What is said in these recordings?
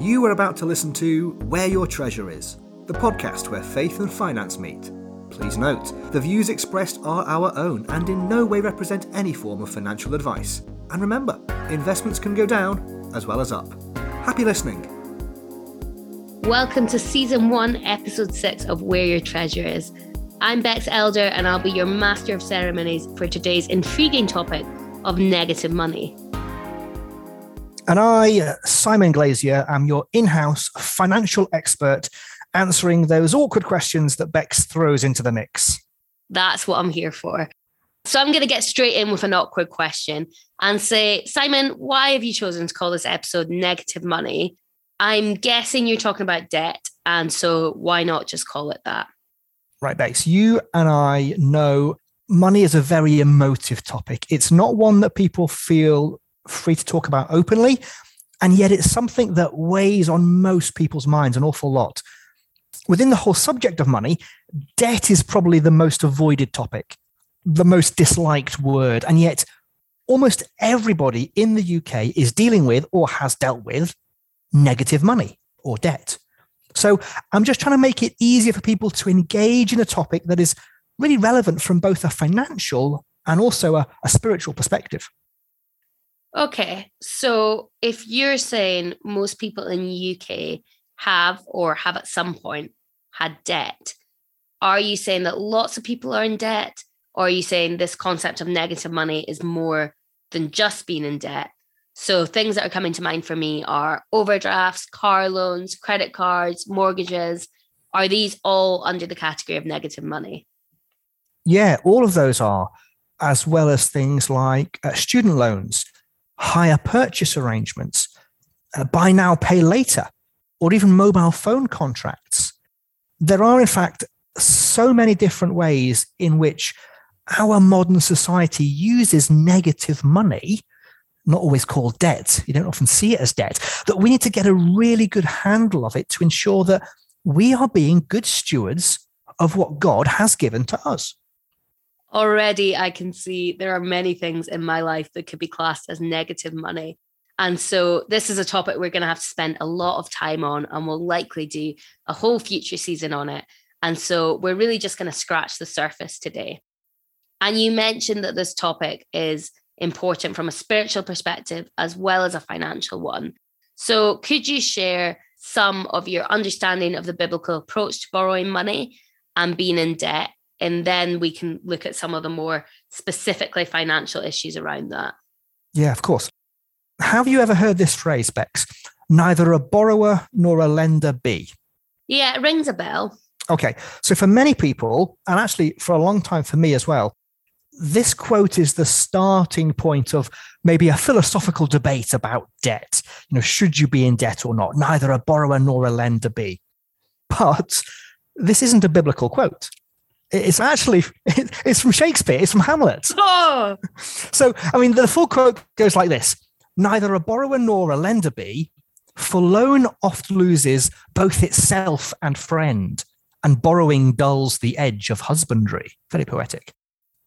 You are about to listen to Where Your Treasure Is, the podcast where faith and finance meet. Please note, the views expressed are our own and in no way represent any form of financial advice. And remember, investments can go down as well as up. Happy listening. Welcome to season one, episode six of Where Your Treasure Is. I'm Bex Elder, and I'll be your master of ceremonies for today's intriguing topic of negative money. And I, uh, Simon Glazier, am your in house financial expert answering those awkward questions that Bex throws into the mix. That's what I'm here for. So I'm going to get straight in with an awkward question and say, Simon, why have you chosen to call this episode Negative Money? I'm guessing you're talking about debt. And so why not just call it that? Right, Bex, you and I know money is a very emotive topic. It's not one that people feel free to talk about openly. And yet it's something that weighs on most people's minds an awful lot. Within the whole subject of money, debt is probably the most avoided topic, the most disliked word. And yet almost everybody in the UK is dealing with or has dealt with negative money or debt. So I'm just trying to make it easier for people to engage in a topic that is really relevant from both a financial and also a, a spiritual perspective. Okay, so if you're saying most people in the UK have or have at some point had debt, are you saying that lots of people are in debt? Or are you saying this concept of negative money is more than just being in debt? So things that are coming to mind for me are overdrafts, car loans, credit cards, mortgages. Are these all under the category of negative money? Yeah, all of those are, as well as things like uh, student loans, hire purchase arrangements, uh, buy now, pay later, or even mobile phone contracts. There are, in fact, so many different ways in which our modern society uses negative money, not always called debt. You don't often see it as debt, that we need to get a really good handle of it to ensure that we are being good stewards of what God has given to us already I can see there are many things in my life that could be classed as negative money. And so this is a topic we're going to have to spend a lot of time on and we'll likely do a whole future season on it. And so we're really just going to scratch the surface today. And you mentioned that this topic is important from a spiritual perspective as well as a financial one. So could you share some of your understanding of the biblical approach to borrowing money and being in debt and then we can look at some of the more specifically financial issues around that. Yeah, of course. Have you ever heard this phrase, Bex? Neither a borrower nor a lender be. Yeah, it rings a bell. Okay. So for many people, and actually for a long time for me as well, this quote is the starting point of maybe a philosophical debate about debt. You know, should you be in debt or not? Neither a borrower nor a lender be. But this isn't a biblical quote. It's actually it's from Shakespeare. It's from Hamlet. Oh. So I mean, the full quote goes like this: Neither a borrower nor a lender be, for loan oft loses both itself and friend, and borrowing dulls the edge of husbandry. Very poetic.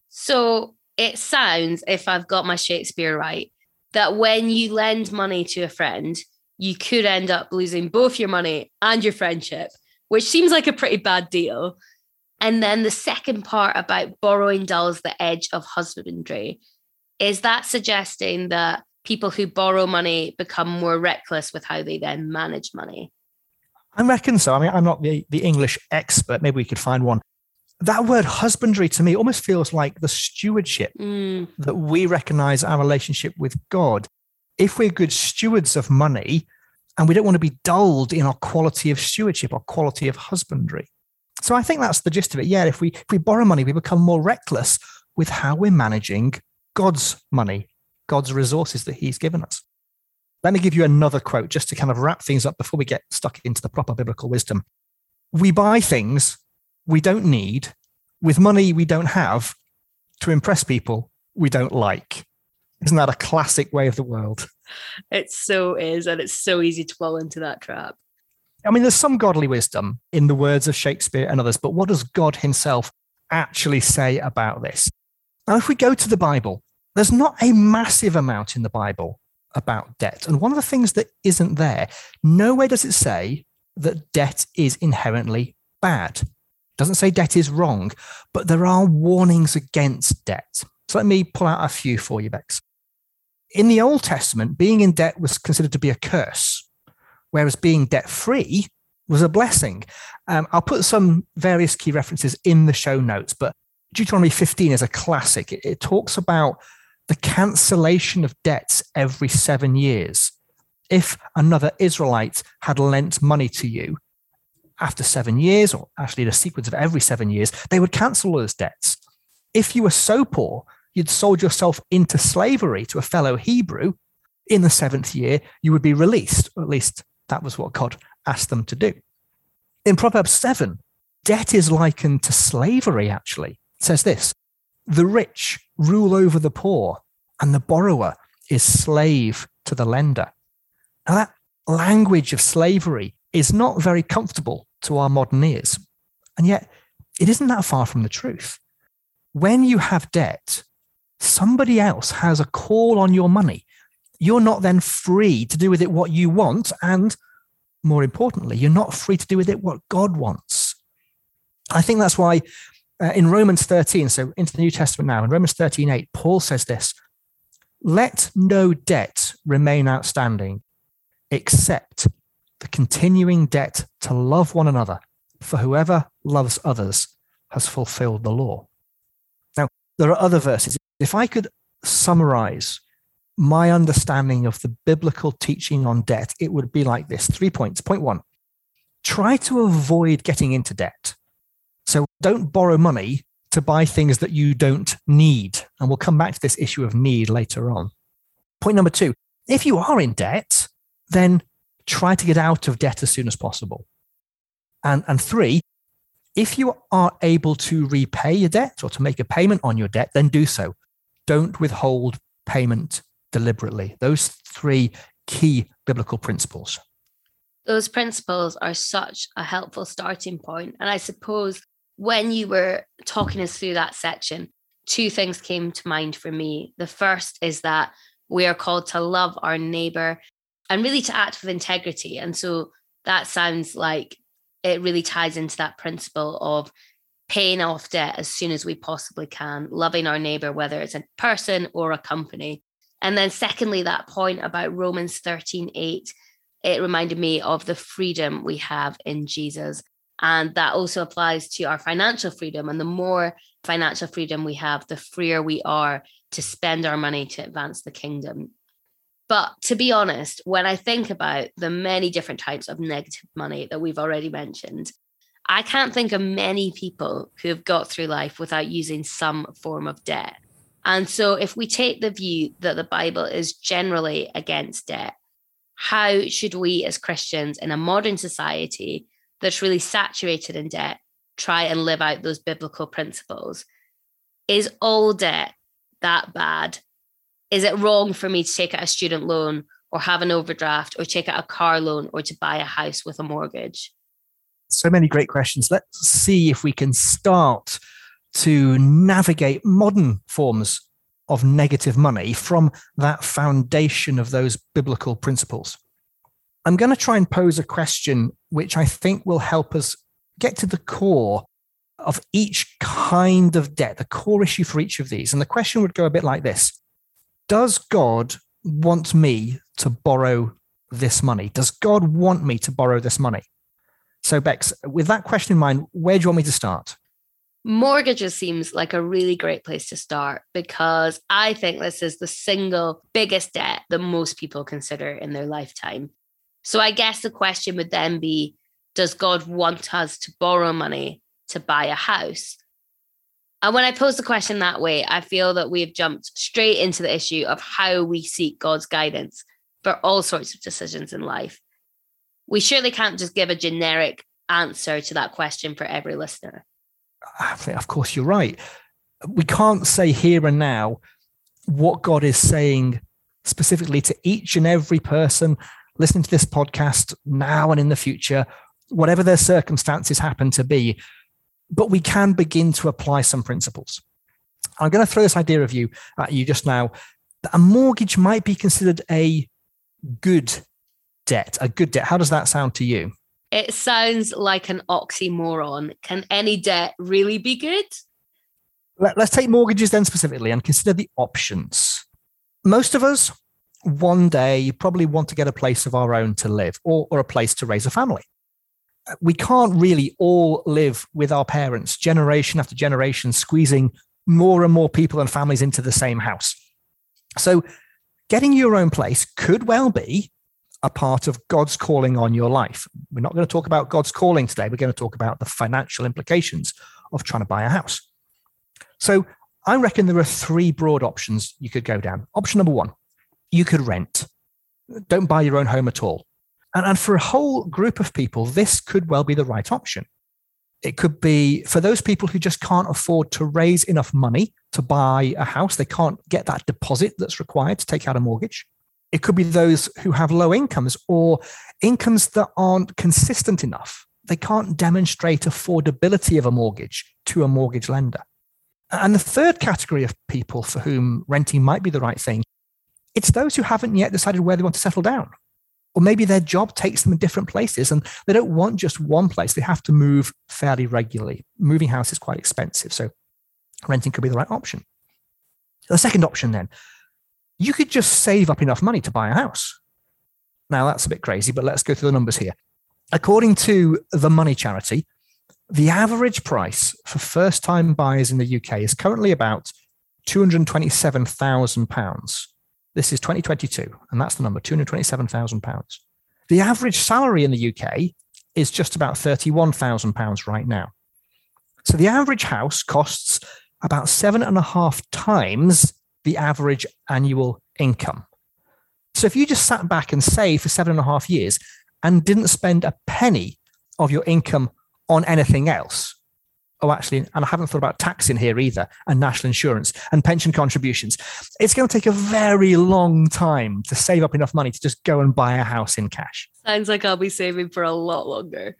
So it sounds, if I've got my Shakespeare right, that when you lend money to a friend, you could end up losing both your money and your friendship, which seems like a pretty bad deal. And then the second part about borrowing dulls the edge of husbandry. Is that suggesting that people who borrow money become more reckless with how they then manage money? I reckon so. I mean, I'm not the, the English expert. Maybe we could find one. That word husbandry to me almost feels like the stewardship mm. that we recognize our relationship with God. If we're good stewards of money and we don't want to be dulled in our quality of stewardship our quality of husbandry, so I think that's the gist of it. Yeah, if we if we borrow money, we become more reckless with how we're managing God's money, God's resources that He's given us. Let me give you another quote just to kind of wrap things up before we get stuck into the proper biblical wisdom. We buy things we don't need with money we don't have to impress people we don't like. Isn't that a classic way of the world? It so is. And it's so easy to fall into that trap. I mean, there's some godly wisdom in the words of Shakespeare and others, but what does God himself actually say about this? Now, if we go to the Bible, there's not a massive amount in the Bible about debt. And one of the things that isn't there, nowhere does it say that debt is inherently bad. It doesn't say debt is wrong, but there are warnings against debt. So let me pull out a few for you, Bex. In the Old Testament, being in debt was considered to be a curse, whereas being debt free was a blessing. Um, I'll put some various key references in the show notes, but Deuteronomy 15 is a classic. It, it talks about the cancellation of debts every seven years. If another Israelite had lent money to you after seven years, or actually the sequence of every seven years, they would cancel those debts. If you were so poor, you'd sold yourself into slavery to a fellow Hebrew, in the seventh year, you would be released, or at least that was what God asked them to do. In Proverbs 7, debt is likened to slavery, actually. It says this The rich rule over the poor, and the borrower is slave to the lender. Now, that language of slavery is not very comfortable to our modern ears. And yet, it isn't that far from the truth. When you have debt, somebody else has a call on your money. You're not then free to do with it what you want. And more importantly, you're not free to do with it what God wants. I think that's why uh, in Romans 13, so into the New Testament now, in Romans 13, 8, Paul says this Let no debt remain outstanding except the continuing debt to love one another, for whoever loves others has fulfilled the law. Now, there are other verses. If I could summarize my understanding of the biblical teaching on debt, it would be like this three points. Point one try to avoid getting into debt. So don't borrow money to buy things that you don't need. And we'll come back to this issue of need later on. Point number two if you are in debt, then try to get out of debt as soon as possible. And, and three, if you are able to repay your debt or to make a payment on your debt, then do so. Don't withhold payment deliberately. Those three key biblical principles. Those principles are such a helpful starting point. And I suppose when you were talking us through that section, two things came to mind for me. The first is that we are called to love our neighbor and really to act with integrity. And so that sounds like it really ties into that principle of paying off debt as soon as we possibly can, loving our neighbor, whether it's a person or a company. And then, secondly, that point about Romans 13 8, it reminded me of the freedom we have in Jesus. And that also applies to our financial freedom. And the more financial freedom we have, the freer we are to spend our money to advance the kingdom. But to be honest, when I think about the many different types of negative money that we've already mentioned, I can't think of many people who have got through life without using some form of debt. And so, if we take the view that the Bible is generally against debt, how should we as Christians in a modern society that's really saturated in debt try and live out those biblical principles? Is all debt that bad? Is it wrong for me to take out a student loan or have an overdraft or take out a car loan or to buy a house with a mortgage? So many great questions. Let's see if we can start to navigate modern forms of negative money from that foundation of those biblical principles. I'm going to try and pose a question which I think will help us get to the core of each kind of debt, the core issue for each of these. And the question would go a bit like this Does God want me to borrow this money? Does God want me to borrow this money? So, Bex, with that question in mind, where do you want me to start? Mortgages seems like a really great place to start because I think this is the single biggest debt that most people consider in their lifetime. So I guess the question would then be Does God want us to borrow money to buy a house? And when I pose the question that way, I feel that we have jumped straight into the issue of how we seek God's guidance for all sorts of decisions in life. We surely can't just give a generic answer to that question for every listener. Of course, you're right. We can't say here and now what God is saying specifically to each and every person listening to this podcast now and in the future, whatever their circumstances happen to be. But we can begin to apply some principles. I'm going to throw this idea of you at you just now. that a mortgage might be considered a good debt. A good debt. How does that sound to you? It sounds like an oxymoron. Can any debt really be good? Let, us take mortgages then specifically and consider the options. Most of us, one day, you probably want to get a place of our own to live or, or a place to raise a family. Uh, we can't really all live with our parents generation after generation, squeezing more and more people and families into the same house. So, getting your own place could well be a part of God's calling on your life. We're not going to talk about God's calling today. We're going to talk about the financial implications of trying to buy a house. So, I reckon there are three broad options you could go down. Option number one, you could rent. Don't buy your own home at all. And, and for a whole group of people, this could well be the right option. It could be for those people who just can't afford to raise enough money to buy a house, they can't get that deposit that's required to take out a mortgage. It could be those who have low incomes or incomes that aren't consistent enough. They can't demonstrate affordability of a mortgage to a mortgage lender. And the third category of people for whom renting might be the right thing, it's those who haven't yet decided where they want to settle down or maybe their job takes them in different places and they don't want just one place. They have to move fairly regularly. Moving house is quite expensive. So renting could be the right option. The second option then, you could just save up enough money to buy a house. Now that's a bit crazy, but let's go through the numbers here. According to the Money Charity, the average price for first time buyers in the UK is currently about £227,000 this is 2022, and that's the number £227,000. The average salary in the UK is just about £31,000 right now. So the average house costs about seven and a half times the average annual income. So if you just sat back and saved for seven and a half years and didn't spend a penny of your income on anything else, oh, actually, and I haven't thought about tax in here either, and national insurance and pension contributions. It's going to take a very long time to save up enough money to just go and buy a house in cash. Sounds like I'll be saving for a lot longer.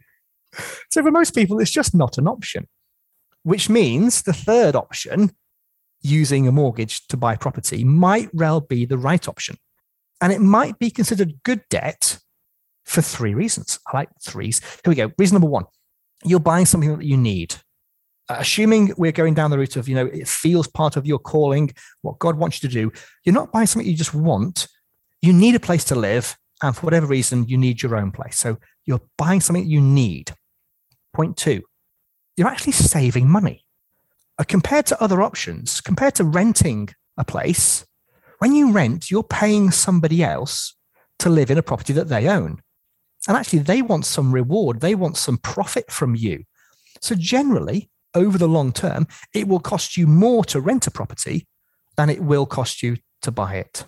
So, for most people, it's just not an option, which means the third option, using a mortgage to buy property, might well be the right option. And it might be considered good debt for three reasons. I like threes. Here we go. Reason number one you're buying something that you need uh, assuming we're going down the route of, you know, it feels part of your calling, what God wants you to do, you're not buying something you just want. You need a place to live. And for whatever reason, you need your own place. So you're buying something you need. Point two, you're actually saving money. Uh, compared to other options, compared to renting a place, when you rent, you're paying somebody else to live in a property that they own. And actually, they want some reward, they want some profit from you. So, generally, over the long term, it will cost you more to rent a property than it will cost you to buy it.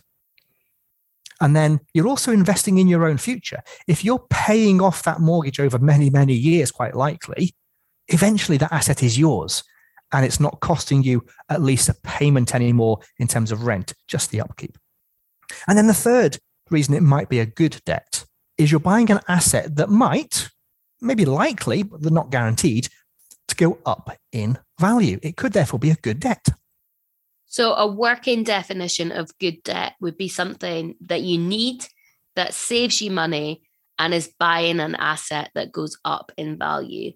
And then you're also investing in your own future. If you're paying off that mortgage over many, many years, quite likely, eventually that asset is yours and it's not costing you at least a payment anymore in terms of rent, just the upkeep. And then the third reason it might be a good debt is you're buying an asset that might, maybe likely, but not guaranteed, to go up in value. It could therefore be a good debt. So, a working definition of good debt would be something that you need that saves you money and is buying an asset that goes up in value.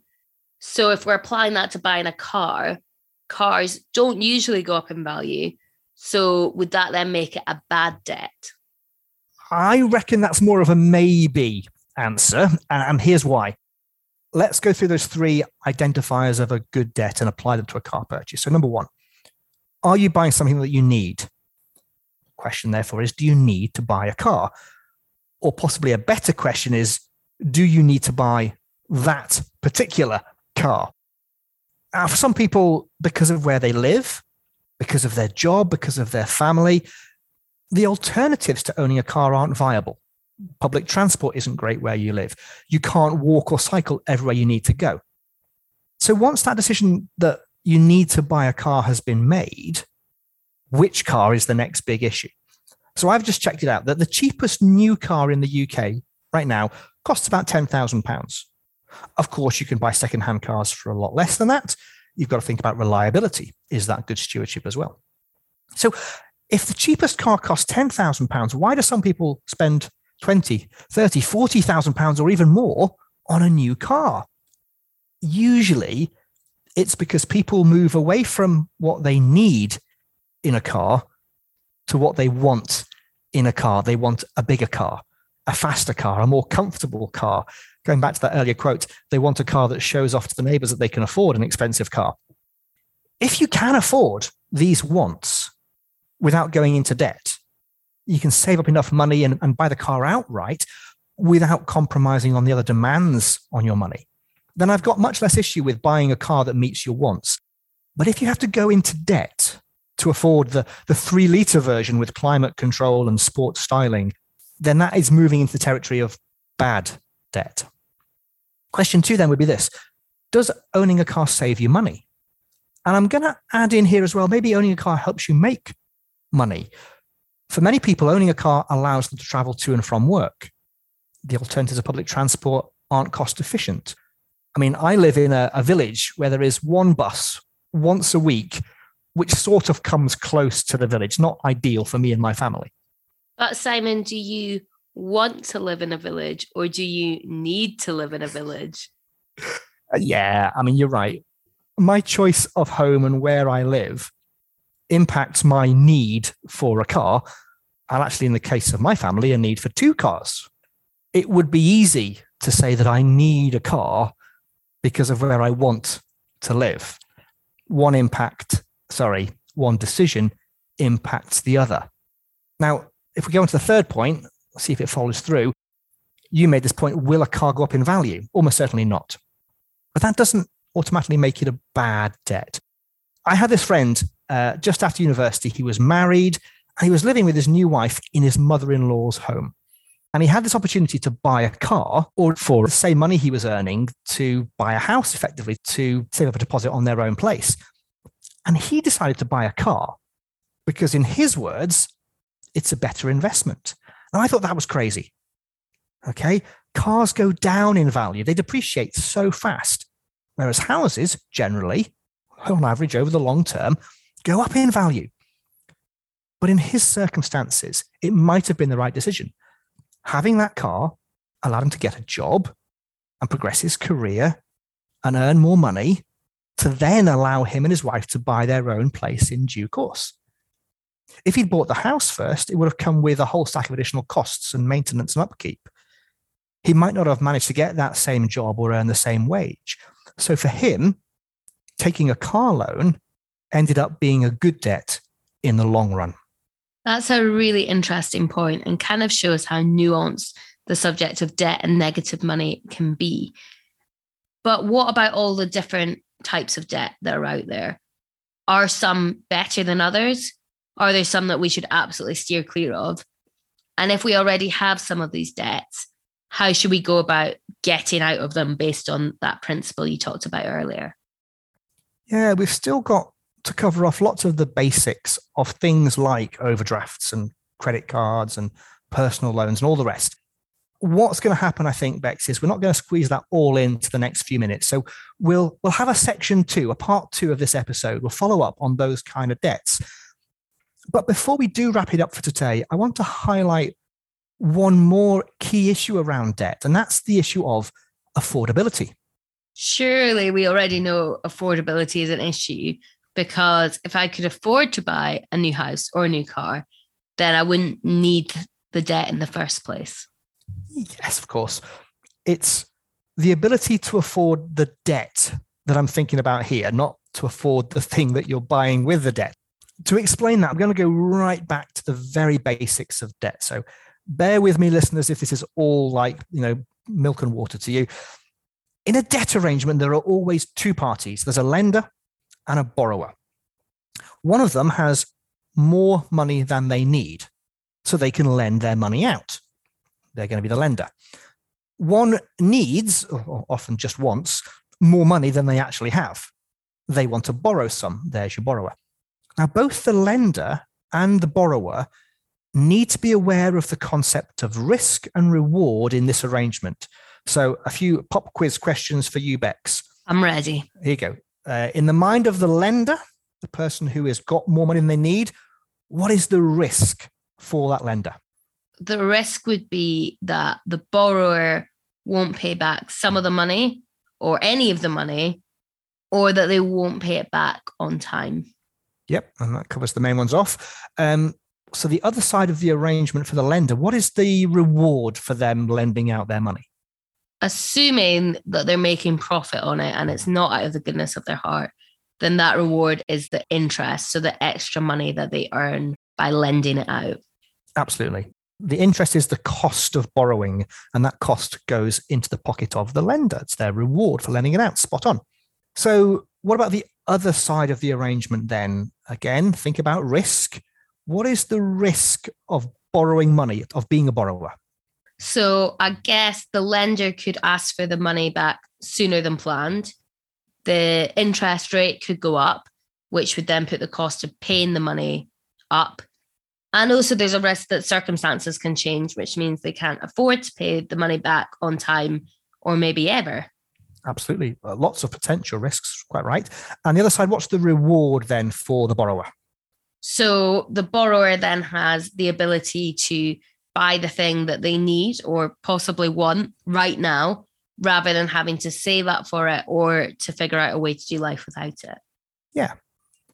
So, if we're applying that to buying a car, cars don't usually go up in value. So, would that then make it a bad debt? I reckon that's more of a maybe answer. And here's why let's go through those three identifiers of a good debt and apply them to a car purchase. So, number one, are you buying something that you need? Question, therefore, is do you need to buy a car? Or possibly a better question is do you need to buy that particular car? Uh, for some people, because of where they live, because of their job, because of their family, the alternatives to owning a car aren't viable public transport isn't great where you live. You can't walk or cycle everywhere you need to go. So once that decision that you need to buy a car has been made, which car is the next big issue? So I've just checked it out that the cheapest new car in the UK right now costs about £10,000. Of course, you can buy secondhand cars for a lot less than that. You've got to think about reliability. Is that good stewardship as well? So If the cheapest car costs £10,000, why do some people spend 20, 30, 40,000 pounds or even more on a new car? Usually it's because people move away from what they need in a car to what they want in a car. They want a bigger car, a faster car, a more comfortable car. Going back to that earlier quote, they want a car that shows off to the neighbors that they can afford an expensive car. If you can afford these wants without going into debt, you can save up enough money and, and buy the car outright without compromising on the other demands on your money. Then I've got much less issue with buying a car that meets your wants. But if you have to go into debt to afford the, the three litre version with climate control and sports styling, then that is moving into the territory of bad debt. Question two then would be this Does owning a car save you money? And I'm going to add in here as well maybe owning a car helps you make money. For many people, owning a car allows them to travel to and from work. The alternatives of public transport aren't cost efficient. I mean, I live in a, a village where there is one bus once a week which sort of comes close to the village, not ideal for me and my family. But Simon, do you want to live in a village or do you need to live in a village? Uh, yeah, I mean, you're right. My choice of home and where I live impacts my need for a car. And actually, in the case of my family, a need for two cars. It would be easy to say that I need a car because of where I want to live. One impact sorry, one decision impacts the other. Now, if we go on to the third point, see if it follows through. You made this point will a car go up in value? Almost certainly not. But that doesn't automatically make it a bad debt. I had this friend uh, just after university. He was married and he was living with his new wife in his mother in law's home. And he had this opportunity to buy a car or for the same money he was earning to buy a house effectively to save up a deposit on their own place. And he decided to buy a car because, in his words, it's a better investment. And I thought that was crazy. Okay. Cars go down in value, they depreciate so fast. Whereas houses generally, on average over the long term, go up in value. But in his circumstances, it might have been the right decision. Having that car allowed him to get a job and progress his career and earn more money to then allow him and his wife to buy their own place in due course. If he'd bought the house first, it would have come with a whole stack of additional costs and maintenance and upkeep. He might not have managed to get that same job or earn the same wage. So for him, taking a car loan ended up being a good debt in the long run. That's a really interesting point and kind of shows how nuanced the subject of debt and negative money can be. But what about all the different types of debt that are out there. Are some better than others? Are there some that we should absolutely steer clear of? And if we already have some of these debts, how should we go about getting out of them based on that principle you talked about earlier? Yeah, we've still got to cover off lots of the basics of things like overdrafts and credit cards and personal loans and all the rest what's going to happen, I think, Bex, is we're not going to squeeze that all into the next few minutes. So we'll we'll have a section two, a part two of this episode. We'll follow up on those kind of debts. But before we do wrap it up for today, I want to highlight one more key issue around debt, and that's the issue of affordability. Surely we already know affordability is an issue because if I could afford to buy a new house or a new car, then I wouldn't need the debt in the first place. Yes, of course. It's the ability to afford the debt that I'm thinking about here, not to afford the thing that you're buying with the debt. To explain that, I'm going to go right back to the very basics of debt. So bear with me, listeners, if this is all like, you know, milk and water to you. In a debt arrangement, there are always two parties there's a lender and a borrower. One of them has more money than they need, so they can lend their money out they're going to be the lender. One needs, or often just wants, more money than they actually have. They want to borrow some. There's your borrower. Now, both the lender and the borrower need to be aware of the concept of risk and reward in this arrangement. So, a few pop quiz questions for you, Bex. I'm ready. Here you go. Uh, in the mind of the lender, the person who has got more money than they need, what is the risk for that lender? The risk would be that the borrower won't pay back some of the money or any of the money, or that they won't pay it back on time. Yep, and that covers the main ones off. Um, so the other side of the arrangement for the lender, what is the reward for them lending out their money? Assuming that they're making profit on it and it's not out of the goodness of their heart, then that reward is the interest, so the extra money that they earn by lending it out. Absolutely. The interest is the cost of borrowing, and that cost goes into the pocket of the lender. It's their reward for lending it out. Spot on. So, what about the other side of the arrangement then? Again, think about risk. What is the risk of borrowing money, of being a borrower? So, I guess the lender could ask for the money back sooner than planned the interest rate could go up, which would then put the cost of paying the money up. And also, there's a risk that circumstances can change, which means they can't afford to pay the money back on time or maybe ever. Absolutely. Uh, lots of potential risks, quite right. And the other side, what's the reward then for the borrower? So the borrower then has the ability to buy the thing that they need or possibly want right now rather than having to save up for it or to figure out a way to do life without it. Yeah.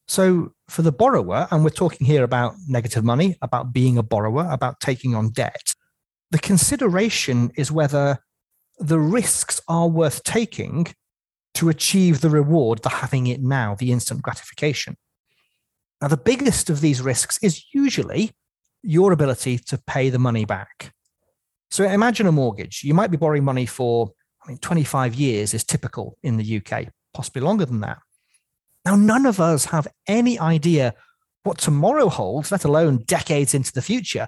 So for the borrower, and we're talking here about negative money, about being a borrower, about taking on debt, the consideration is whether the risks are worth taking to achieve the reward, the having it now, the instant gratification. Now, the biggest of these risks is usually your ability to pay the money back. So imagine a mortgage. You might be borrowing money for I mean, 25 years is typical in the UK, possibly longer than that. Now, none of us have any idea what tomorrow holds, let alone decades into the future.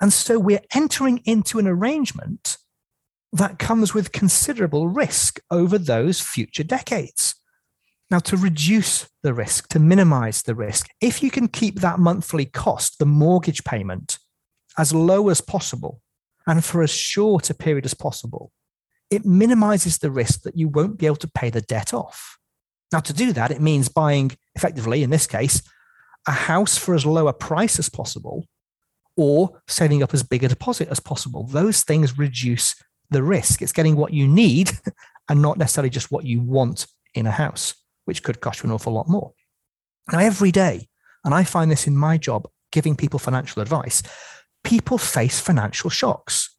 And so we're entering into an arrangement that comes with considerable risk over those future decades. Now, to reduce the risk, to minimize the risk, if you can keep that monthly cost, the mortgage payment, as low as possible and for as short a period as possible, it minimizes the risk that you won't be able to pay the debt off. Now, to do that, it means buying, effectively, in this case, a house for as low a price as possible or saving up as big a deposit as possible. Those things reduce the risk. It's getting what you need and not necessarily just what you want in a house, which could cost you an awful lot more. Now, every day, and I find this in my job, giving people financial advice, people face financial shocks.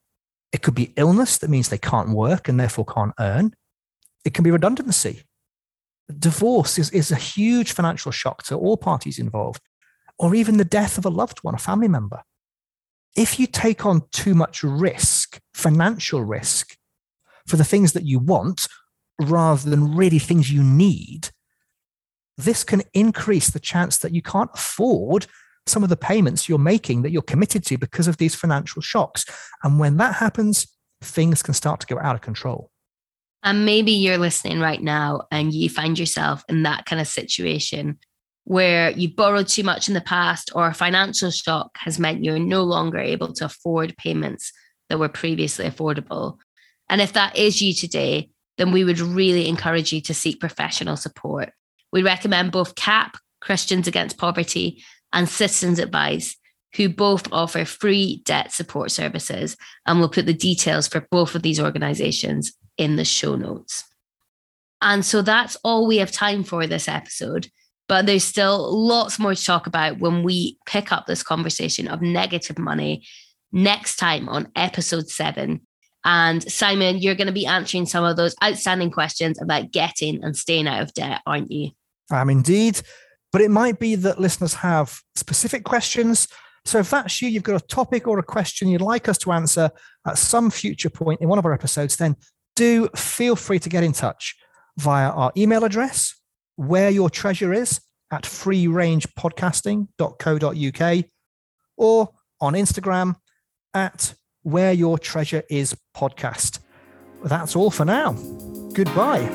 It could be illness that means they can't work and therefore can't earn. It can be redundancy. Divorce is, is a huge financial shock to all parties involved, or even the death of a loved one, a family member. If you take on too much risk, financial risk, for the things that you want rather than really things you need, this can increase the chance that you can't afford some of the payments you're making that you're committed to because of these financial shocks. And when that happens, things can start to go out of control. And maybe you're listening right now and you find yourself in that kind of situation where you borrowed too much in the past or a financial shock has meant you're no longer able to afford payments that were previously affordable. And if that is you today, then we would really encourage you to seek professional support. We recommend both CAP, Christians Against Poverty, and Citizens Advice, who both offer free debt support services. And we'll put the details for both of these organizations in the show notes. And so that's all we have time for this episode. But there's still lots more to talk about when we pick up this conversation of negative money next time on episode seven. And Simon, you're going to be answering some of those outstanding questions about getting and staying out of debt, aren't you? I'm indeed. But it might be that listeners have specific questions. So if that's you, you've got a topic or a question you'd like us to answer at some future point in one of our episodes, then do feel free to get in touch via our email address, where your treasure is at freerangepodcasting.co.uk or on Instagram at where your treasure is podcast. That's all for now. Goodbye.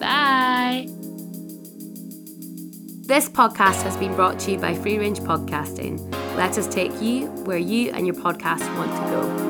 Bye. This podcast has been brought to you by Free Range Podcasting. Let us take you where you and your podcast want to go.